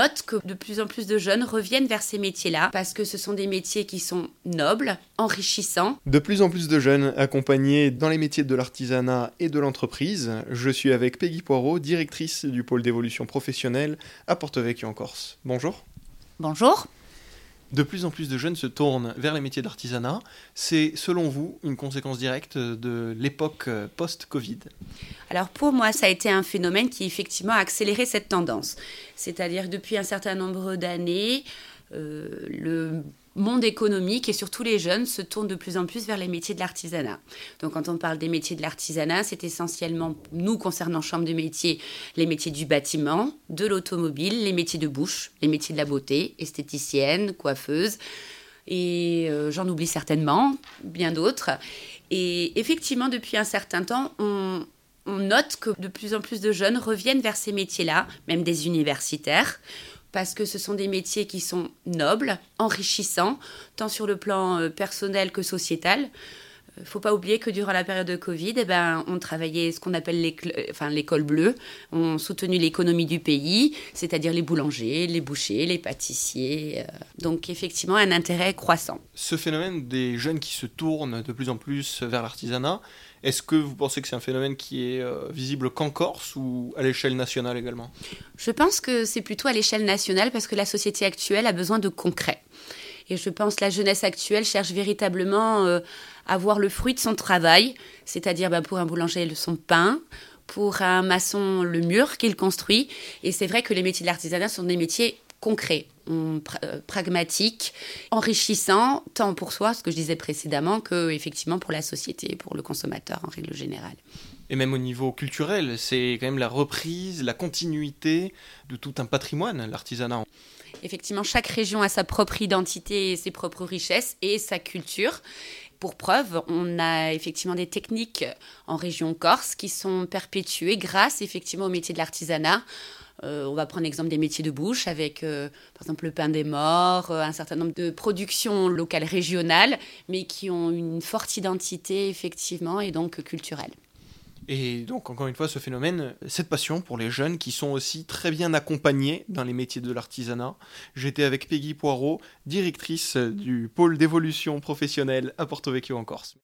note que de plus en plus de jeunes reviennent vers ces métiers-là parce que ce sont des métiers qui sont nobles, enrichissants. De plus en plus de jeunes accompagnés dans les métiers de l'artisanat et de l'entreprise. Je suis avec Peggy Poirot, directrice du pôle d'évolution professionnelle à Porto-Vecchio en Corse. Bonjour. Bonjour. De plus en plus de jeunes se tournent vers les métiers d'artisanat. C'est, selon vous, une conséquence directe de l'époque post-Covid? Alors pour moi, ça a été un phénomène qui effectivement a accéléré cette tendance. C'est-à-dire depuis un certain nombre d'années, euh, le monde économique et surtout les jeunes se tournent de plus en plus vers les métiers de l'artisanat. Donc quand on parle des métiers de l'artisanat, c'est essentiellement, nous concernant Chambre de métiers, les métiers du bâtiment, de l'automobile, les métiers de bouche, les métiers de la beauté, esthéticienne, coiffeuse, et euh, j'en oublie certainement, bien d'autres. Et effectivement, depuis un certain temps, on, on note que de plus en plus de jeunes reviennent vers ces métiers-là, même des universitaires parce que ce sont des métiers qui sont nobles, enrichissants, tant sur le plan euh, personnel que sociétal. Il ne faut pas oublier que durant la période de Covid, eh ben, on travaillait ce qu'on appelle l'école bleue. On soutenu l'économie du pays, c'est-à-dire les boulangers, les bouchers, les pâtissiers. Euh. donc effectivement, un intérêt croissant. Ce phénomène des jeunes qui se tournent de plus en plus vers l'artisanat, est-ce que vous pensez que c'est un phénomène qui est euh, visible qu'en Corse ou à l'échelle nationale également? Je pense que c'est plutôt à l'échelle nationale parce que la société actuelle a besoin de concret. Et je pense que la jeunesse actuelle cherche véritablement euh, à voir le fruit de son travail, c'est-à-dire bah, pour un boulanger son pain, pour un maçon le mur qu'il construit. Et c'est vrai que les métiers de l'artisanat sont des métiers concret, euh, pragmatique, enrichissant, tant pour soi, ce que je disais précédemment, que effectivement pour la société, pour le consommateur en règle générale. Et même au niveau culturel, c'est quand même la reprise, la continuité de tout un patrimoine, l'artisanat. Effectivement, chaque région a sa propre identité, ses propres richesses et sa culture. Pour preuve, on a effectivement des techniques en région corse qui sont perpétuées grâce effectivement au métier de l'artisanat euh, on va prendre l'exemple des métiers de bouche avec, euh, par exemple, le pain des morts, euh, un certain nombre de productions locales régionales, mais qui ont une forte identité, effectivement, et donc culturelle. Et donc, encore une fois, ce phénomène, cette passion pour les jeunes qui sont aussi très bien accompagnés dans les métiers de l'artisanat. J'étais avec Peggy Poirot, directrice du pôle d'évolution professionnelle à Porto Vecchio en Corse.